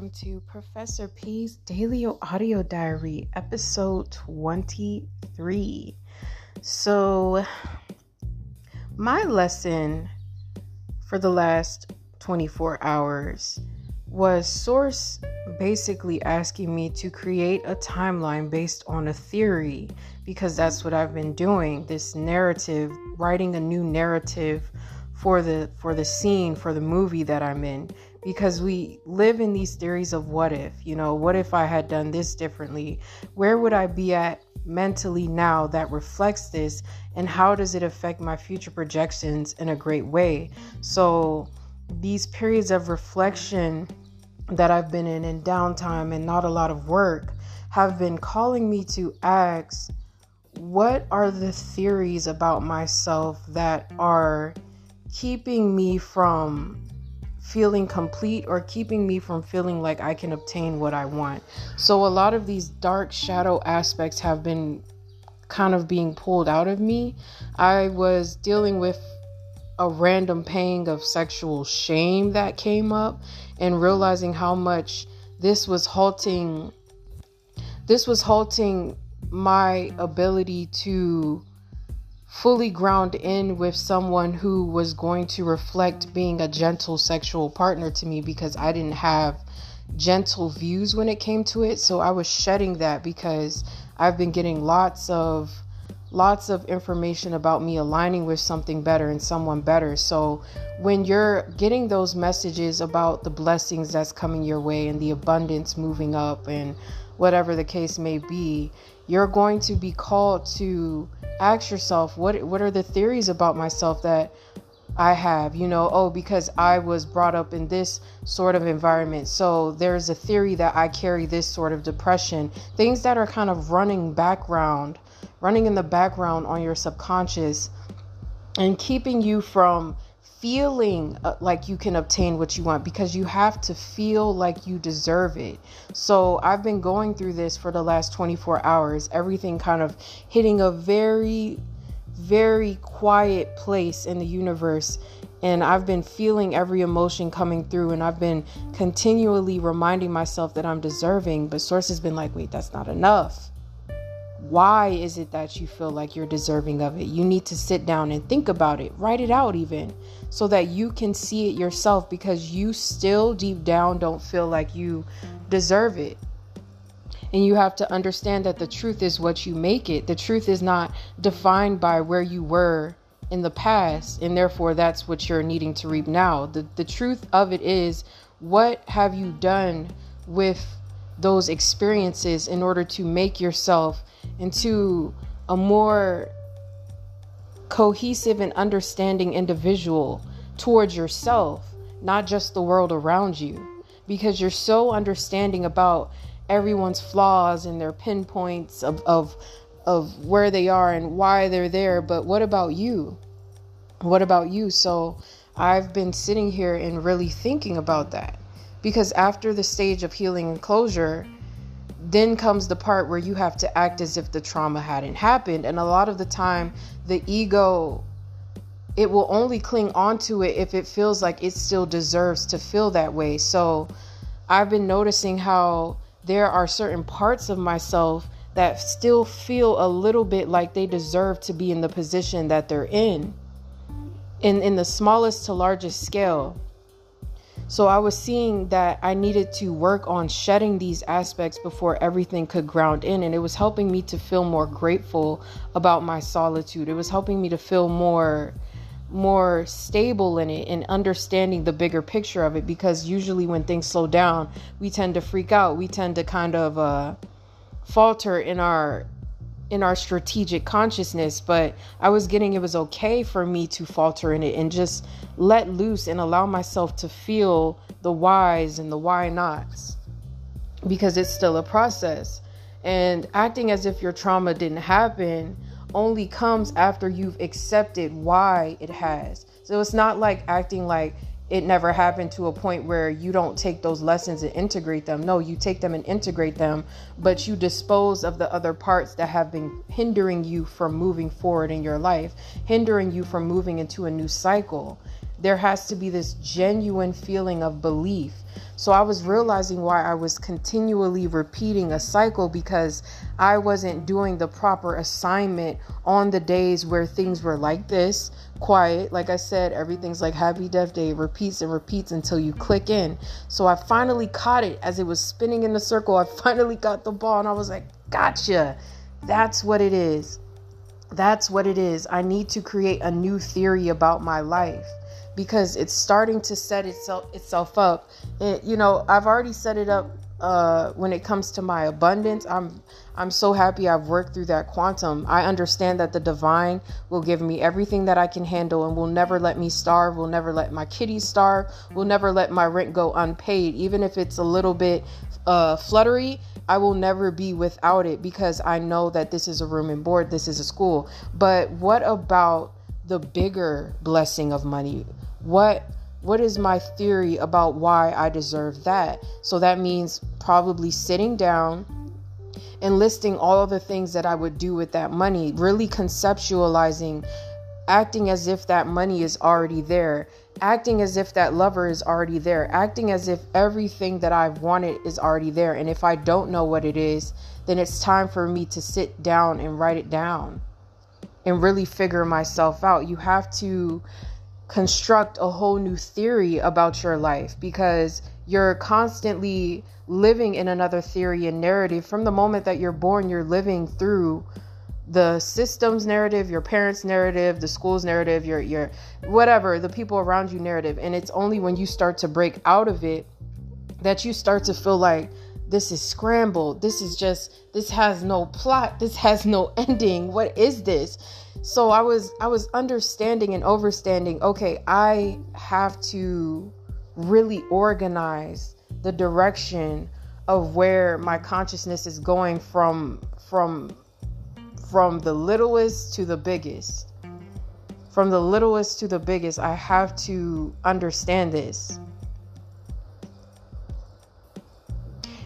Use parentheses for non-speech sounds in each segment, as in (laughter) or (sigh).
welcome to Professor P's Daily Audio Diary, episode 23. So, my lesson for the last 24 hours was Source basically asking me to create a timeline based on a theory because that's what I've been doing this narrative, writing a new narrative for the for the scene for the movie that I'm in because we live in these theories of what if, you know, what if I had done this differently? Where would I be at mentally now that reflects this? And how does it affect my future projections in a great way? So, these periods of reflection that I've been in in downtime and not a lot of work have been calling me to ask what are the theories about myself that are keeping me from feeling complete or keeping me from feeling like I can obtain what I want. So a lot of these dark shadow aspects have been kind of being pulled out of me. I was dealing with a random pang of sexual shame that came up and realizing how much this was halting this was halting my ability to fully ground in with someone who was going to reflect being a gentle sexual partner to me because I didn't have gentle views when it came to it. So I was shedding that because I've been getting lots of lots of information about me aligning with something better and someone better. So when you're getting those messages about the blessings that's coming your way and the abundance moving up and whatever the case may be, you're going to be called to ask yourself what what are the theories about myself that I have, you know, oh, because I was brought up in this sort of environment. So there's a theory that I carry this sort of depression. Things that are kind of running background, running in the background on your subconscious and keeping you from feeling uh, like you can obtain what you want because you have to feel like you deserve it. So I've been going through this for the last 24 hours, everything kind of hitting a very, very quiet place in the universe. And I've been feeling every emotion coming through, and I've been continually reminding myself that I'm deserving. But Source has been like, wait, that's not enough why is it that you feel like you're deserving of it? You need to sit down and think about it, write it out even, so that you can see it yourself because you still deep down don't feel like you deserve it. And you have to understand that the truth is what you make it. The truth is not defined by where you were in the past, and therefore that's what you're needing to reap now. The, the truth of it is what have you done with those experiences in order to make yourself into a more cohesive and understanding individual towards yourself, not just the world around you. Because you're so understanding about everyone's flaws and their pinpoints of, of, of where they are and why they're there. But what about you? What about you? So I've been sitting here and really thinking about that. Because after the stage of healing and closure, then comes the part where you have to act as if the trauma hadn't happened. And a lot of the time, the ego, it will only cling onto it if it feels like it still deserves to feel that way. So I've been noticing how there are certain parts of myself that still feel a little bit like they deserve to be in the position that they're in. In, in the smallest to largest scale. So I was seeing that I needed to work on shedding these aspects before everything could ground in. And it was helping me to feel more grateful about my solitude. It was helping me to feel more more stable in it and understanding the bigger picture of it because usually when things slow down we tend to freak out we tend to kind of uh, falter in our in our strategic consciousness, but I was getting it was okay for me to falter in it and just let loose and allow myself to feel the whys and the why nots because it's still a process. And acting as if your trauma didn't happen only comes after you've accepted why it has. So it's not like acting like it never happened to a point where you don't take those lessons and integrate them. No, you take them and integrate them, but you dispose of the other parts that have been hindering you from moving forward in your life, hindering you from moving into a new cycle. There has to be this genuine feeling of belief. So I was realizing why I was continually repeating a cycle because I wasn't doing the proper assignment on the days where things were like this, quiet. Like I said, everything's like Happy Death Day, repeats and repeats until you click in. So I finally caught it as it was spinning in the circle. I (laughs) finally got the ball and I was like, gotcha. That's what it is. That's what it is. I need to create a new theory about my life because it's starting to set itself itself up. It, you know, I've already set it up uh, when it comes to my abundance. I'm I'm so happy I've worked through that quantum. I understand that the divine will give me everything that I can handle and will never let me starve, will never let my kitties starve, will never let my rent go unpaid, even if it's a little bit uh, fluttery. I will never be without it because I know that this is a room and board, this is a school. But what about the bigger blessing of money? What what is my theory about why I deserve that? So that means probably sitting down and listing all of the things that I would do with that money, really conceptualizing acting as if that money is already there, acting as if that lover is already there, acting as if everything that I've wanted is already there. And if I don't know what it is, then it's time for me to sit down and write it down and really figure myself out. You have to construct a whole new theory about your life because you're constantly living in another theory and narrative. From the moment that you're born, you're living through the system's narrative, your parents' narrative, the school's narrative, your your whatever, the people around you narrative. And it's only when you start to break out of it that you start to feel like this is scrambled. This is just this has no plot. This has no (laughs) ending. What is this? So I was I was understanding and overstanding, okay, I have to really organize the direction of where my consciousness is going from from from the littlest to the biggest. From the littlest to the biggest, I have to understand this.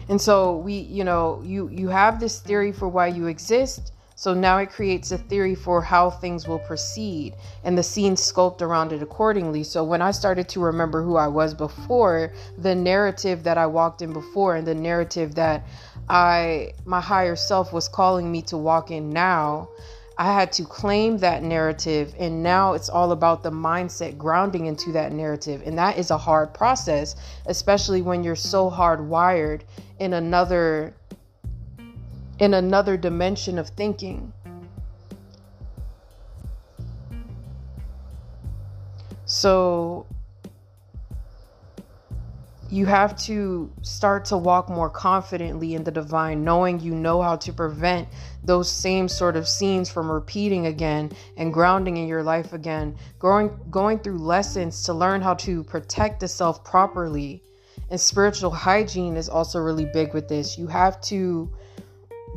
And so we, you know, you you have this theory for why you exist. So now it creates a theory for how things will proceed and the scene sculpt around it accordingly. So when I started to remember who I was before, the narrative that I walked in before and the narrative that I my higher self was calling me to walk in now. I had to claim that narrative, and now it's all about the mindset grounding into that narrative. And that is a hard process, especially when you're so hardwired in another in another dimension of thinking. So you have to start to walk more confidently in the divine, knowing you know how to prevent those same sort of scenes from repeating again and grounding in your life again. Going going through lessons to learn how to protect the self properly. And spiritual hygiene is also really big with this. You have to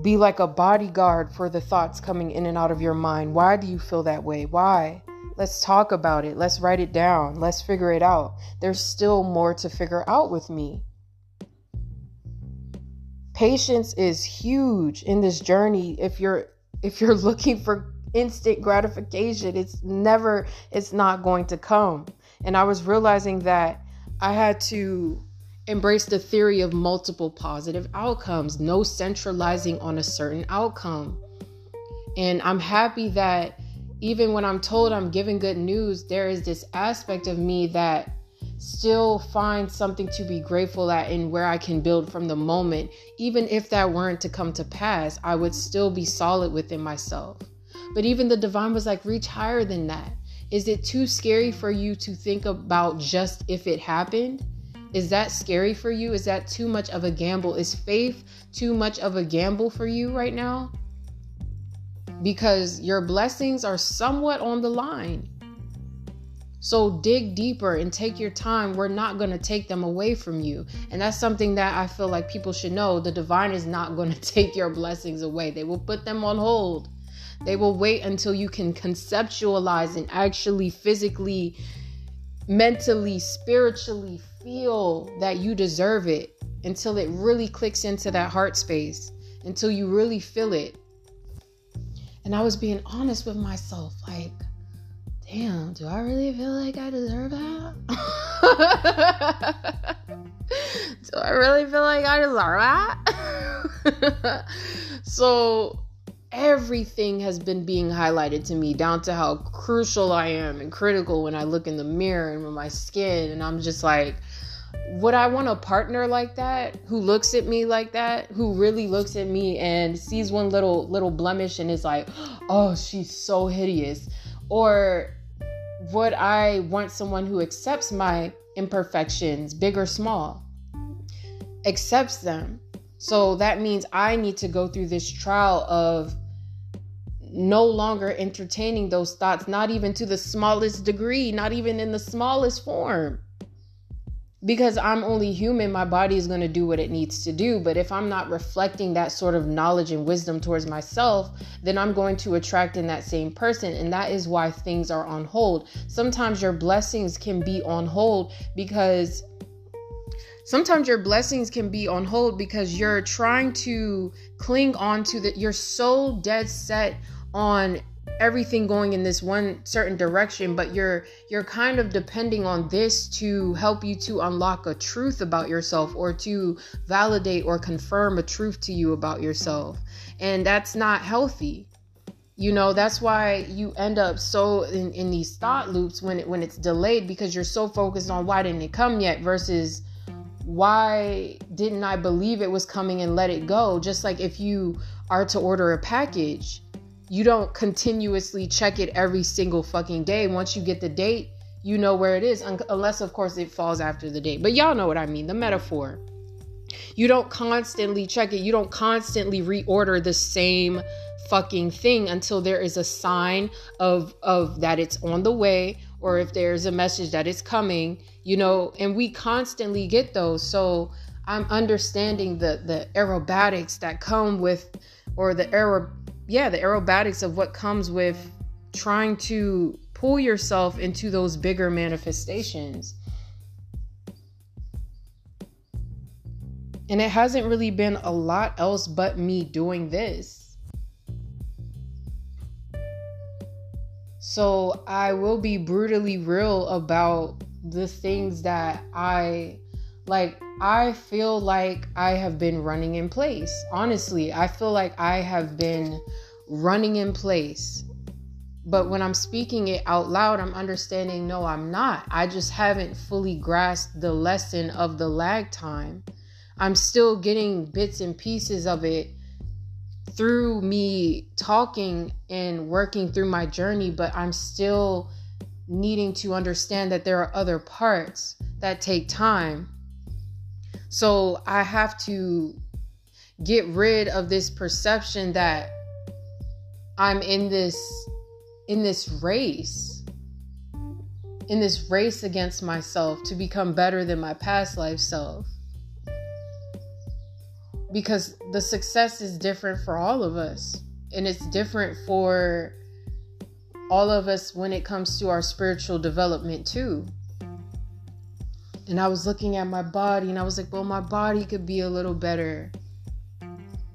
be like a bodyguard for the thoughts coming in and out of your mind. Why do you feel that way? Why? Let's talk about it. Let's write it down. Let's figure it out. There's still more to figure out with me. Patience is huge in this journey if you're if you're (laughs) looking for instant gratification. It's never it's not going to come. And I was realizing that I had to embrace the theory of multiple positive outcomes, no centralizing on a certain outcome. And I'm happy that even when I'm told I'm giving good news, there is this aspect of me that still finds something to be grateful at and where I can build from the moment. Even if that weren't to come to pass, I would still be solid within myself. But even the divine was like, reach higher than that. Is it too scary for you to think about just if it happened? Is that scary for you? Is that too much of a gamble? Is faith too much of a gamble for you right now? because your blessings are somewhat on the line. So dig deeper and take your time. We're not going to take them away from you. And that's something that I feel like people should know. The divine is not going (laughs) to take your blessings away, they will put them on hold. They will wait until you can conceptualize and actually physically, mentally, spiritually feel that you deserve it until it really clicks into that heart space, until you really feel it. And I was being honest with myself like, damn, do I really feel like I deserve that? (laughs) do I really feel like I deserve that? (laughs) so everything has been being highlighted to me down to how crucial I am and critical when I look in the mirror and with my skin and I'm just like would I want a partner like that who looks at me like that who really looks at me and sees one little little blemish and is like oh she's so hideous or would I want someone who accepts my imperfections big or small accepts them so that means I need to go through this trial of no longer entertaining those thoughts, not even to the smallest degree, not even in the smallest form. Because I'm only human, my body is going to do what it needs to do. But if I'm not reflecting that sort of knowledge and wisdom towards myself, then I'm going to attract in that same person. And that is why things are on hold. Sometimes your blessings can be on hold because sometimes your blessings can be on hold because you're trying to cling on to that you're so dead set on everything going in this one certain direction but you're you're kind of depending on this to help you to unlock a truth about yourself or to validate or confirm a truth to you about yourself and that's not healthy you know that's why you end up so in, in these thought loops when it when it's delayed because you're so focused on why didn't it come yet versus why didn't I believe it was coming and let it go? Just like if you are to order a package, you don't continuously check it every single fucking day. Once you get the date, you know where it is, unless, of course, it falls after the date. But y'all know what I mean the metaphor. You don't constantly check it, you don't constantly reorder the same fucking thing until there is a sign of of that it's on the way or if there's a message that it's coming, you know, and we constantly get those. So I'm understanding the the aerobatics that come with or the aero yeah, the aerobatics of what comes with trying to pull yourself into those bigger manifestations. And it hasn't really been a lot else but me doing this. So I will be brutally real about the things that I like. I feel like I have been running in place. Honestly, I feel like I have been running in place. But when I'm speaking it out loud, I'm understanding no, I'm not. I just haven't fully grasped the lesson of the lag time. I'm still getting bits and pieces of it through me talking and working through my journey, but I'm still needing to understand that there are other parts that take time. So I have to get rid of this perception that I'm in this in this race in this race against myself to become better than my past life self. Because the success is different for all of us and it's different for all of us when it comes to our spiritual development too and i was looking at my body and i was like well my body could be a little better.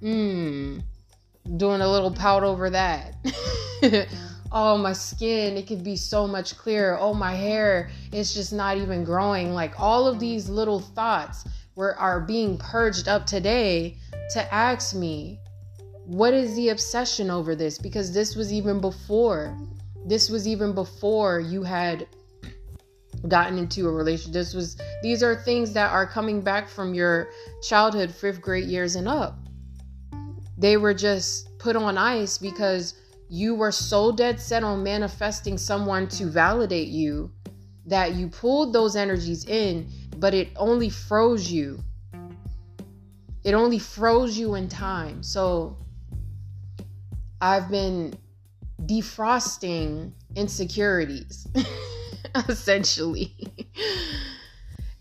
Hmm. Doing a little pout over that. (laughs) Oh my skin it could be so much clearer. Oh my hair it's just not even growing. Like all of these little thoughts were are being purged up today to ask me what is the obsession over this? Because this was even before this was even before you had gotten into a relationship this was these are things that are coming back from your childhood fifth grade years and up they were just put on ice because you were so dead set on manifesting someone to validate you that you pulled those energies in but it only froze you. It only froze you in time. So I've been defrosting insecurities, (laughs) (laughs) essentially.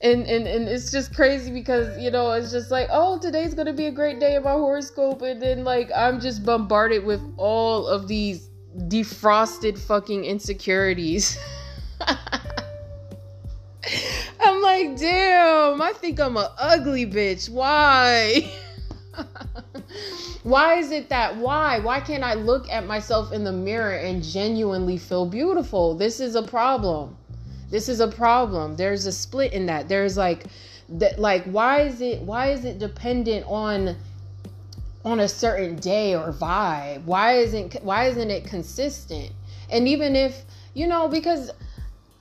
and, and and it's just crazy because you know it's just like oh today's gonna be a great day in my horoscope and then like i'm just bombarded with all of these defrosted fucking insecurities (laughs) I'm like, damn, I think I'm a ugly bitch. Why? (laughs) Why is it that why? Why can't I look at myself in the mirror and genuinely feel beautiful? This is a problem. This is a problem. There's a split in that. There's like that like why is it why is it dependent on on a certain day or vibe? Why isn't why isn't it consistent? And even if, you know, because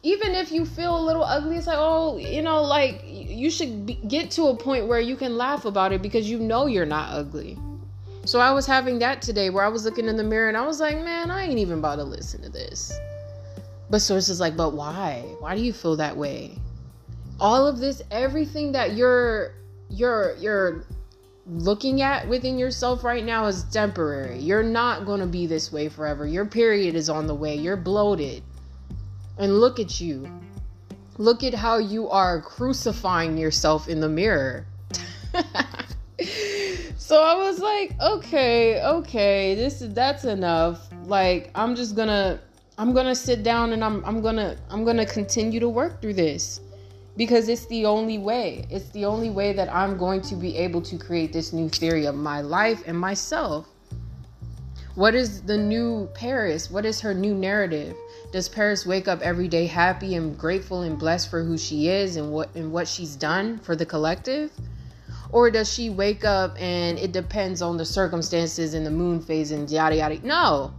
even if you feel a little ugly, it's like, oh, you know, like you should be, get to a point where you can laugh about it because you know you're not ugly. So I was having that today where I was looking in the mirror and I was like, man, I ain't even about to listen to this. But Source is like, but why? Why do you feel that way? All of this, everything that you're you're you're looking at within yourself right now is temporary. You're not to be this way forever. Your period is on the way. You're bloated. And look at you. Look at how you are crucifying yourself in the mirror. (laughs) so I was like, okay, okay, this is that's enough. Like I'm just to I'm to sit down and I'm I'm to I'm to continue to work through this because it's the only way. It's the only way that I'm going to be able to create this new theory of my life and myself. What is the new Paris? What is her new narrative? Does Paris wake up every day happy and grateful and blessed for who she is and what and what she's done for the collective? Or does she wake up and it depends on the circumstances and the moon phase and yada yada? No.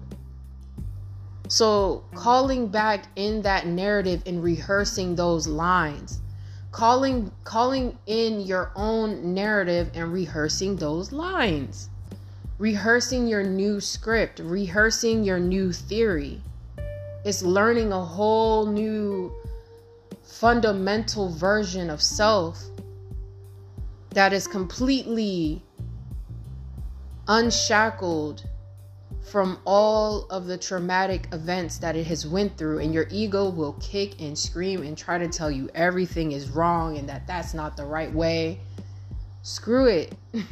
So, calling back in that narrative and rehearsing those lines, calling calling in your own narrative and rehearsing those lines. Rehearsing your new script, rehearsing your new theory. It's learning a whole new fundamental version of self that is completely unshackled from all of the traumatic events that it has went through and your ego will kick and scream and try to tell you everything is wrong and that that's not the right way. Screw it. (laughs)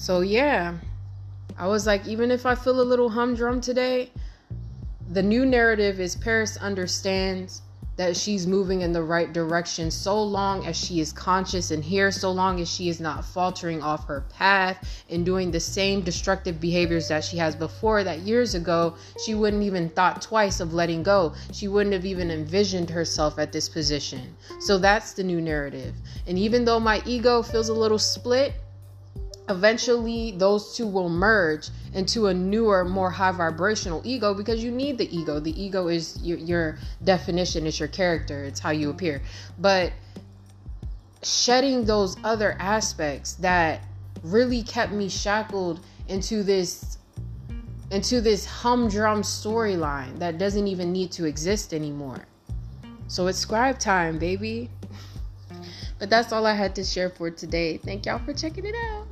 So yeah. I was like even if i feel a little humdrum today the new narrative is paris understands that she's moving in the right direction so long as she is conscious and here, so long as she is not faltering off her path and doing the same destructive behaviors that she has before that years ago she wouldn't even thought twice of letting go. She wouldn't have even envisioned herself at this position. So that's the new narrative. And even though my ego feels a little split eventually those two will merge into a newer more high vibrational ego because you need the ego. The ego is your, your definition. It's your character. It's how you appear. But shedding those other aspects that really kept me shackled into this into this humdrum storyline that doesn't even need to exist anymore. So it's scribe time baby. (laughs) But that's all i had to share for today. Thank y'all for checking it out